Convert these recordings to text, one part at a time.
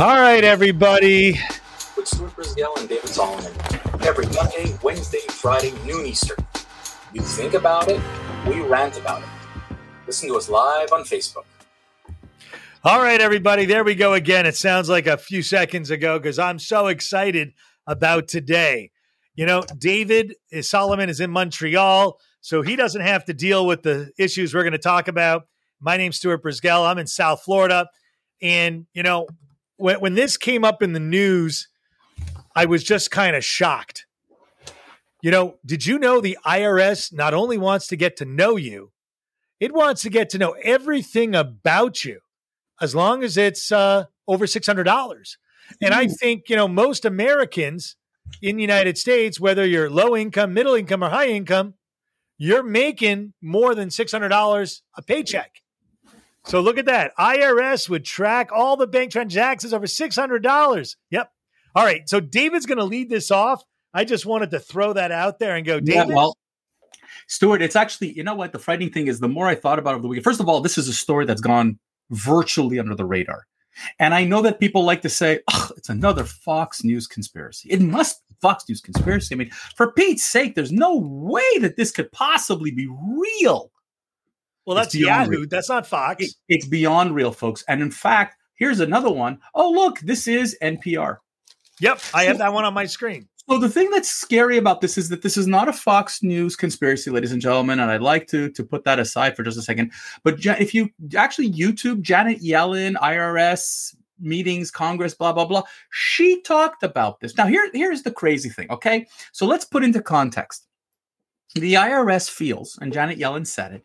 All right, everybody. With Stuart Brisgel and David Solomon. Every Monday, Wednesday, Friday, noon Eastern. You think about it, we rant about it. Listen to us live on Facebook. All right, everybody. There we go again. It sounds like a few seconds ago because I'm so excited about today. You know, David is, Solomon is in Montreal, so he doesn't have to deal with the issues we're going to talk about. My name's Stuart Brisgel. I'm in South Florida. And, you know, when, when this came up in the news, I was just kind of shocked. You know, did you know the IRS not only wants to get to know you, it wants to get to know everything about you as long as it's uh, over $600. And I think, you know, most Americans in the United States, whether you're low income, middle income, or high income, you're making more than $600 a paycheck. So look at that. IRS would track all the bank transactions over $600. Yep. All right. So David's going to lead this off. I just wanted to throw that out there and go, David. Yeah, well, Stuart, it's actually, you know what? The frightening thing is the more I thought about it over the weekend, first of all, this is a story that's gone virtually under the radar. And I know that people like to say, oh, it's another Fox News conspiracy. It must be Fox News conspiracy. I mean, for Pete's sake, there's no way that this could possibly be real. Well, that's Yahoo. Real. That's not Fox. It, it's beyond real, folks. And in fact, here's another one. Oh, look, this is NPR. Yep, I have that one on my screen. So the thing that's scary about this is that this is not a Fox News conspiracy, ladies and gentlemen, and I'd like to to put that aside for just a second. But if you actually YouTube Janet Yellen, IRS meetings, Congress, blah blah blah, she talked about this. Now here here's the crazy thing. Okay, so let's put into context. The IRS feels, and Janet Yellen said it,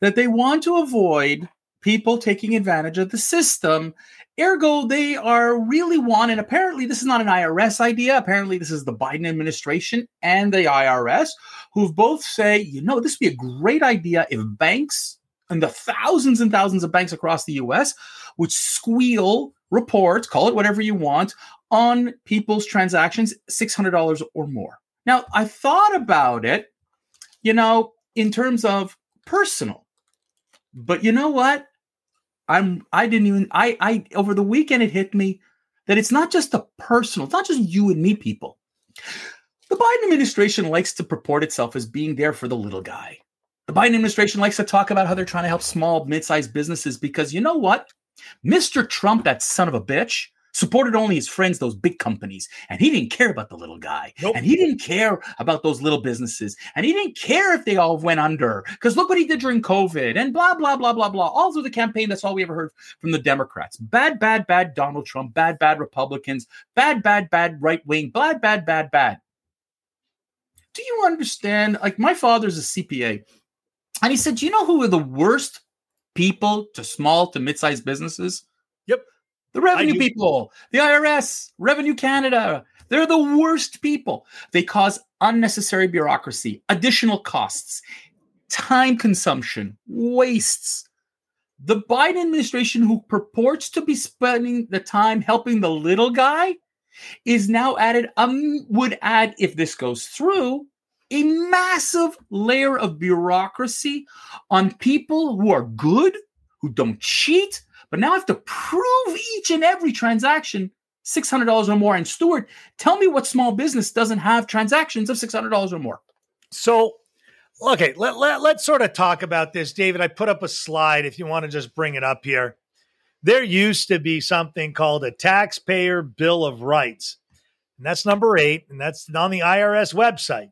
that they want to avoid people taking advantage of the system. Ergo, they are really wanting. Apparently, this is not an IRS idea. Apparently, this is the Biden administration and the IRS who've both say, you know, this would be a great idea if banks and the thousands and thousands of banks across the US would squeal reports, call it whatever you want, on people's transactions, $600 or more. Now, I thought about it, you know, in terms of personal. But you know what? I'm I didn't even I I over the weekend it hit me that it's not just a personal, it's not just you and me people. The Biden administration likes to purport itself as being there for the little guy. The Biden administration likes to talk about how they're trying to help small, mid-sized businesses because you know what? Mr. Trump, that son of a bitch, supported only his friends, those big companies. And he didn't care about the little guy. Nope. And he didn't care about those little businesses. And he didn't care if they all went under. Because look what he did during COVID and blah, blah, blah, blah, blah. All through the campaign, that's all we ever heard from the Democrats. Bad, bad, bad Donald Trump, bad, bad Republicans, bad, bad, bad right wing, bad, bad, bad, bad. Do you understand? Like, my father's a CPA. And he said, Do you know who are the worst people to small to mid sized businesses? Yep. The revenue people, the IRS, Revenue Canada, they're the worst people. They cause unnecessary bureaucracy, additional costs, time consumption, wastes. The Biden administration, who purports to be spending the time helping the little guy, is now added, um, would add, if this goes through, a massive layer of bureaucracy on people who are good, who don't cheat, but now I have to prove each and every transaction $600 or more. And Stuart, tell me what small business doesn't have transactions of $600 or more. So, okay, let, let, let's sort of talk about this. David, I put up a slide if you want to just bring it up here. There used to be something called a taxpayer bill of rights. And that's number eight, and that's on the IRS website.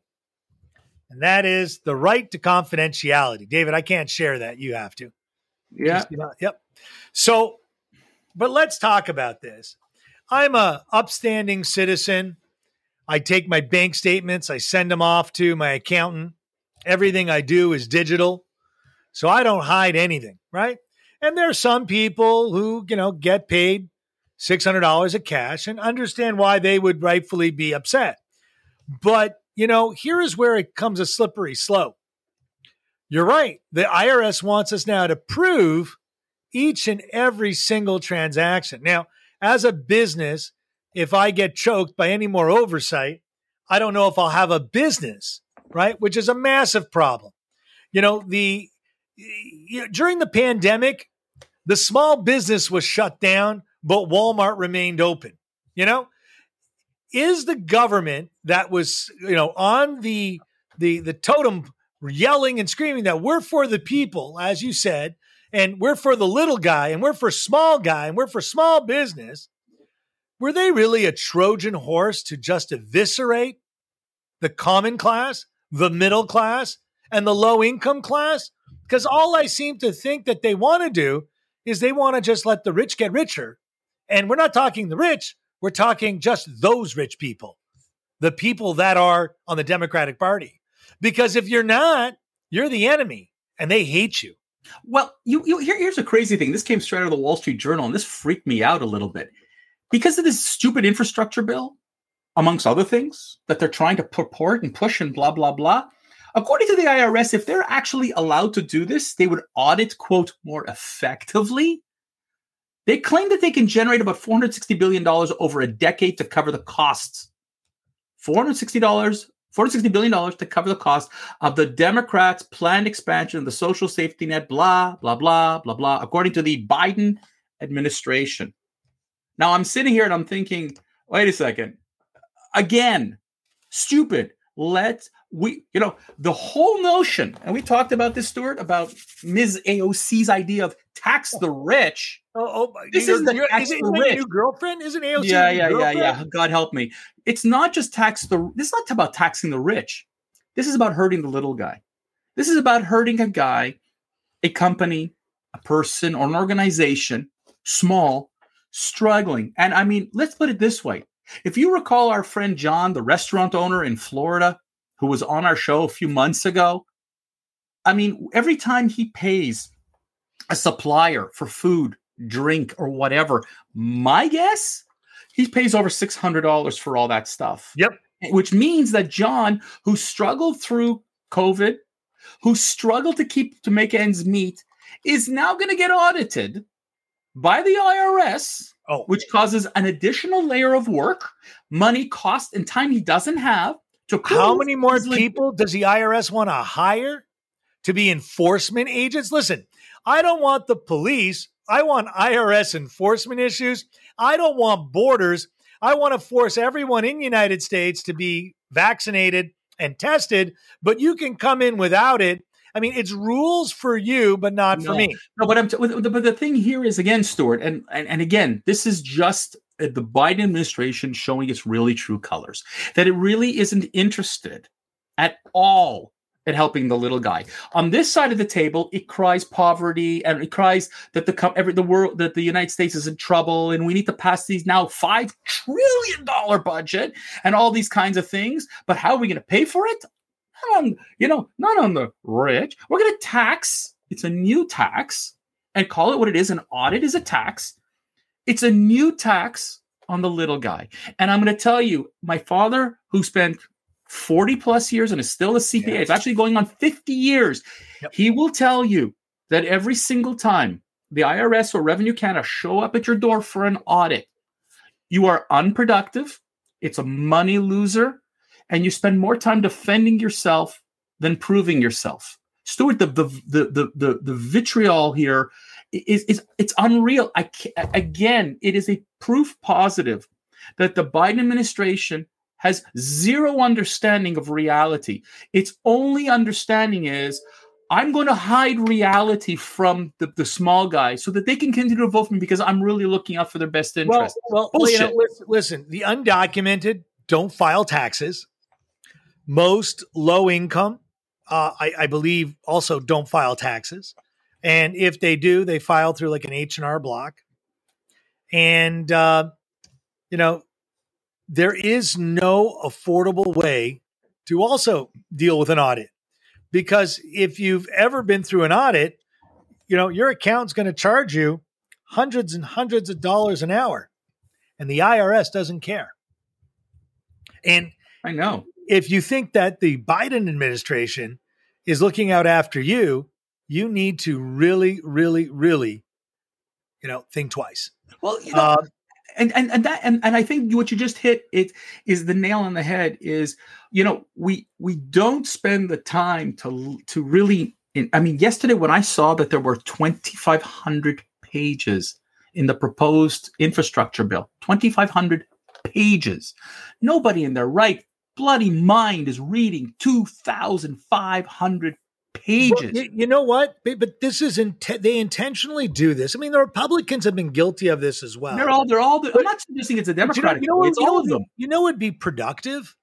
And that is the right to confidentiality. David, I can't share that. You have to. Yeah. Yep. So, but let's talk about this. I'm a upstanding citizen. I take my bank statements, I send them off to my accountant. Everything I do is digital. So I don't hide anything, right? And there are some people who, you know, get paid $600 of cash and understand why they would rightfully be upset. But, you know, here is where it comes a slippery slope. You're right. The IRS wants us now to prove each and every single transaction. Now, as a business, if I get choked by any more oversight, I don't know if I'll have a business, right? Which is a massive problem. You know, the you know, during the pandemic, the small business was shut down but Walmart remained open. You know, is the government that was you know on the the the totem yelling and screaming that we're for the people, as you said, and we're for the little guy, and we're for small guy, and we're for small business. Were they really a Trojan horse to just eviscerate the common class, the middle class, and the low income class? Because all I seem to think that they want to do is they want to just let the rich get richer. And we're not talking the rich, we're talking just those rich people, the people that are on the Democratic Party. Because if you're not, you're the enemy and they hate you. Well, you, you here, here's a crazy thing. This came straight out of the Wall Street Journal, and this freaked me out a little bit because of this stupid infrastructure bill, amongst other things that they're trying to purport and push and blah blah blah. According to the IRS, if they're actually allowed to do this, they would audit quote more effectively. They claim that they can generate about $460 billion over a decade to cover the costs. $460, $460 billion to cover the cost of the Democrats' planned expansion of the social safety net, blah, blah, blah, blah, blah, according to the Biden administration. Now I'm sitting here and I'm thinking, wait a second. Again, stupid. Let's we you know the whole notion, and we talked about this, Stuart, about Ms. AOC's idea of tax the rich. Oh, oh This is the tax isn't the rich. your new girlfriend? Isn't AOC? yeah, your yeah, yeah, yeah. God help me. It's not just tax the. This is not about taxing the rich. This is about hurting the little guy. This is about hurting a guy, a company, a person, or an organization, small, struggling. And I mean, let's put it this way: if you recall our friend John, the restaurant owner in Florida, who was on our show a few months ago, I mean, every time he pays a supplier for food, drink, or whatever, my guess, he pays over $600 for all that stuff. Yep. Which means that John, who struggled through COVID, who struggled to keep to make ends meet, is now going to get audited by the IRS, Oh, which causes an additional layer of work, money, cost, and time he doesn't have to how many more people does the IRS want to hire to be enforcement agents? Listen, I don't want the police. I want IRS enforcement issues. I don't want borders. I want to force everyone in the United States to be vaccinated and tested, but you can come in without it. I mean, it's rules for you, but not for me. No, but I'm t- but the- thing here is again, Stuart, and, and and again, this is just uh, the Biden administration showing its really true colors. That it really isn't interested at all in helping the little guy. On this side of the table, it cries poverty and it cries that the every the world that the United States is in trouble and we need to pass these now five trillion dollar budget and all these kinds of things. But how are we going to pay for it? Not on, you know, not on the rich. We're going to tax. It's a new tax and call it what it is. An audit is a tax. It's a new tax on the little guy. And I'm going to tell you, my father, who spent 40 plus years and is still a CPA, Yeah. it's actually going on 50 years. Yep. He will tell you that every single time the IRS or Revenue Canada show up at your door for an audit, you are unproductive. It's a money loser. And you spend more time defending yourself than proving yourself. Stuart, the the the the the, the vitriol here is, is it's unreal. I again, it is a proof positive that the Biden administration has zero understanding of reality. Its only understanding is I'm going to hide reality from the, the small guy so that they can continue to vote for me because I'm really looking out for their best interest. well, well, you know, Bullshit. listen, listen, the undocumented don't file taxes. Most low income, uh, I, I believe, also don't file taxes. And if they do, they file through like an H and R Block. And uh, you know, there is no affordable way to also deal with an audit because if you've ever been through an audit, you know your account's going to charge you hundreds and hundreds of dollars an hour and the IRS doesn't care. And I know. if you think that the Biden administration is looking out after you, you need to really, really, really, you know, think twice. Well, you know, Uh, and and and that and, and I think what you just hit it is the nail on the head is you know we we don't spend the time to to really I mean yesterday when I saw that there were 2500 pages in the proposed infrastructure bill 2500 pages nobody in their right bloody mind is reading 2500 pages Well, you, you know what? But, this is int- they intentionally do this. I mean, the Republicans have been guilty of this as well. they're all they're all i'm not suggesting it's a But you know, democratic you know, what- it's all of would them be- You know, would be productive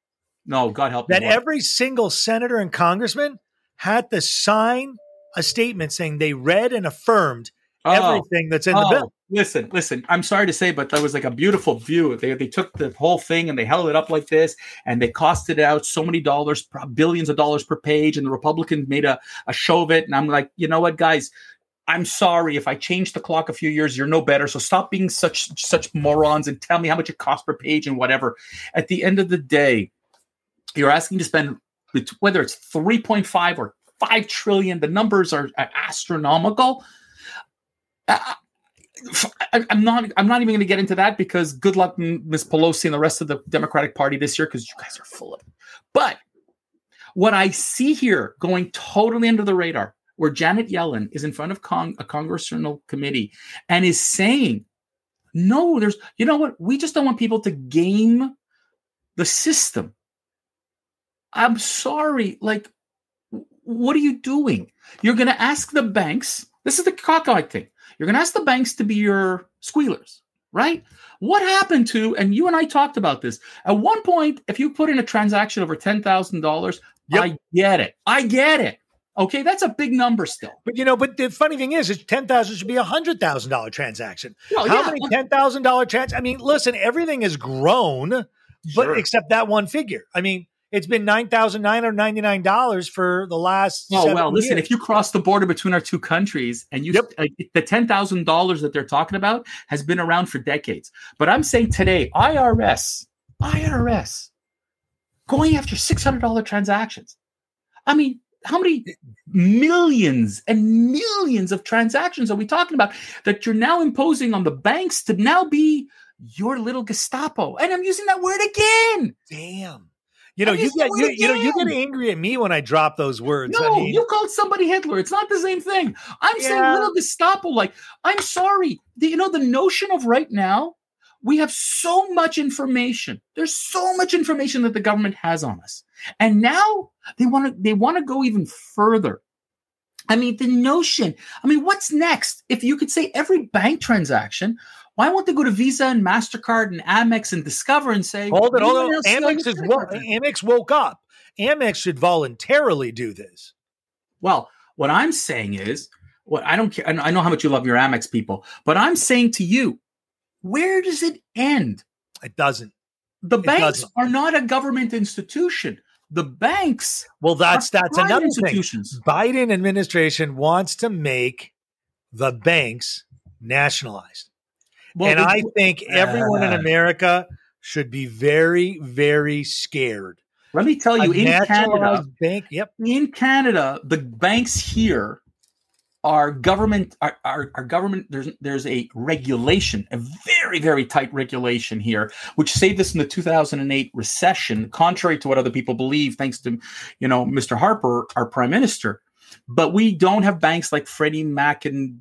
no god help me that every single senator and congressman had to sign a statement saying they read and affirmed Oh. everything that's in the Oh, bill. Listen, listen. I'm sorry to say, but that was like a beautiful view. They, they took the whole thing and they held it up like this, and they costed out so many dollars, billions of dollars per page, and the Republicans made a, a show of it. And I'm like, you know what, guys? I'm sorry if I changed the clock a few years. You're no better. So stop being such such morons and tell me how much it costs per page and whatever. At the end of the day, you're asking to spend whether it's 3.5 or 5 trillion. The numbers are astronomical. I'm not. I'm not even going to get into that because good luck, M- Miss Pelosi and the rest of the Democratic Party this year because you guys are full of it. But what I see here going totally under the radar, where Janet Yellen is in front of Cong- a congressional committee and is saying, "No, there's. You know what? We just don't want people to game the system." I'm sorry. Like, what are you doing? You're going to ask the banks. This is the cockeyed thing. You're going to ask the banks to be your squealers, right? What happened to, and you and I talked about this. At one point, if you put in a transaction over $10,000, Yep. I get it. I get it. Okay, that's a big number still. But you know, but the funny thing is, it's ten thousand should be a hundred thousand dollar transaction. Well, How yeah, many ten thousand dollar trans? I mean, listen, everything has grown, but Sure. except that one figure. I mean, it's been nine thousand nine hundred ninety nine dollars for the last. Oh well, listen. If you cross the border between our two countries, and you Yep. uh, the ten thousand dollars that they're talking about has been around for decades. But I'm saying today, IRS, IRS, going after six hundred dollar transactions. I mean, how many millions and millions of transactions are we talking about that you're now imposing on the banks to now be your little Gestapo? And I'm using that word again. damn. You know, I you get you, you know you get angry at me when I drop those words. No, I mean, you called somebody Hitler. It's not the same thing. I'm saying little Gestapo. Like, I'm sorry. The- you know, the notion of right now, we have so much information. There's so much information that the government has on us, and now they want to they want to go even further. I mean, the notion. I mean, what's next? If you could say every bank transaction, why won't they go to Visa and Mastercard and Amex and Discover and say, hold it, "We hold on. Amex is wo- Amex woke up. Amex should voluntarily do this. Well, what I'm saying is, what I don't care. I know how much you love your Amex people, but I'm saying to you, where does it end? It doesn't. The It banks doesn't. are not a government institution. The banks Well, that's that's another thing. Biden administration wants to make the banks nationalized. Well, and I think everyone in Uh. America should be very, very scared. let me tell A you, in Canada, bank. Yep. in Canada, the banks here are government are government there's there's a regulation a very very tight regulation here which saved us in the 2008 recession contrary to what other people believe thanks to you know mr harper our prime minister but we don't have banks like freddie mac and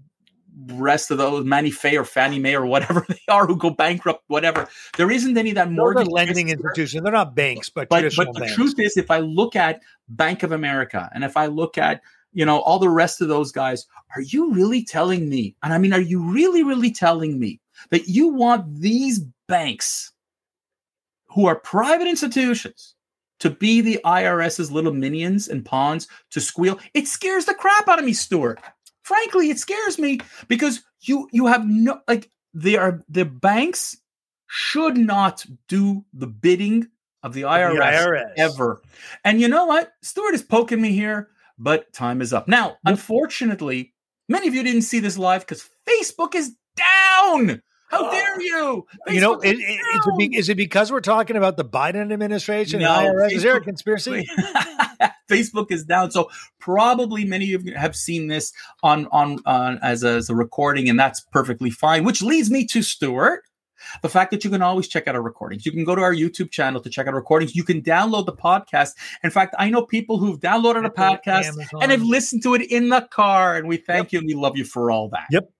rest of those Manny Fay or Fannie Mae or whatever they are who go bankrupt whatever there isn't any that mortgage lending institutions. They're not banks, but, but but the banks. truth is if i look at bank of america and if i look at you know all the rest of those guys are you really telling me and i mean are you really really telling me that you want these banks who are private institutions to be the irs's little minions and pawns to squeal it scares the crap out of me stuart frankly it scares me because you you have no like they are the banks should not do the bidding of the The IRS, IRS. ever. And you know what? Stuart is poking me here, but time is up. Now, unfortunately, many of you didn't see this live because Facebook is down. How dare you? You know, Facebook it, is it, is, it be, down. is it because we're talking about the Biden administration No, and IRS? Is there a conspiracy? Facebook is down. So probably many of you have seen this on on as, a, as a recording, and that's perfectly fine. Which leads me to Stuart. The fact that you can always check out our recordings. You can go to our YouTube channel to check out recordings. You can download the podcast. In fact, I know people who've downloaded a podcast Amazon. and have listened to it in the car, and we thank you and we love you for all that. Yep.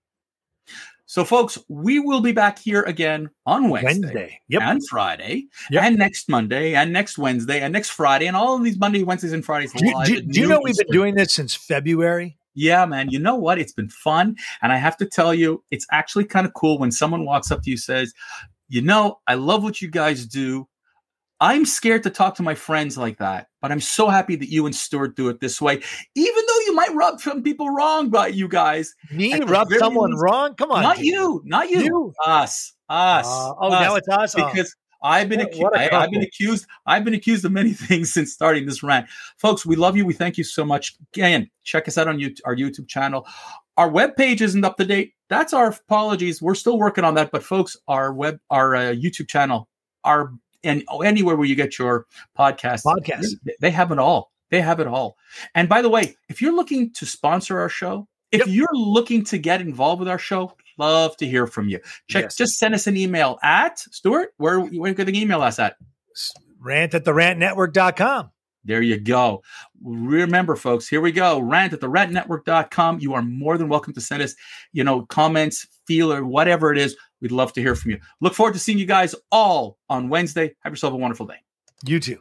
So, folks, we will be back here again on Wednesday, Wednesday. Yep. and Friday, Yep. and next Monday, and next Wednesday, and next Friday, and all of these Monday, Wednesdays, and Fridays. Do, do, do you know we've been doing this since February? Yeah, man. You know what? It's been fun. And I have to tell you, it's actually kind of cool when someone walks up to you says, You know, I love what you guys do. I'm scared to talk to my friends like that, but I'm so happy that you and Stuart do it this way, even though you might rub some people wrong by you guys. Me rub someone least- wrong? Come on. not dude. you, not you, You. us, us. Uh, oh, us. now it's us. Because I've been What- acu- what a I, have been accused. I've been accused of many things since starting this rant, folks. We love you. We thank you so much. Again, check us out on YouTube, our YouTube channel. Our web page isn't up to date. That's our apologies. We're still working on that, but folks, our web, our uh, YouTube channel, our and oh, anywhere where you get your podcast, Podcast. they, they have it all. They have it all. And by the way, if you're looking to sponsor our show, if Yep. you're looking to get involved with our show, love to hear from you. Check, Yes. just send us an email at Stuart. Where where can they email us at? Rant at the rantnetwork.com. There you go. Remember, folks, here we go. Rant at the rantnetwork.com. You are more than welcome to send us, you know, comments, feel or whatever it is. We'd love to hear from you. Look forward to seeing you guys all on Wednesday. Have yourself a wonderful day. You too.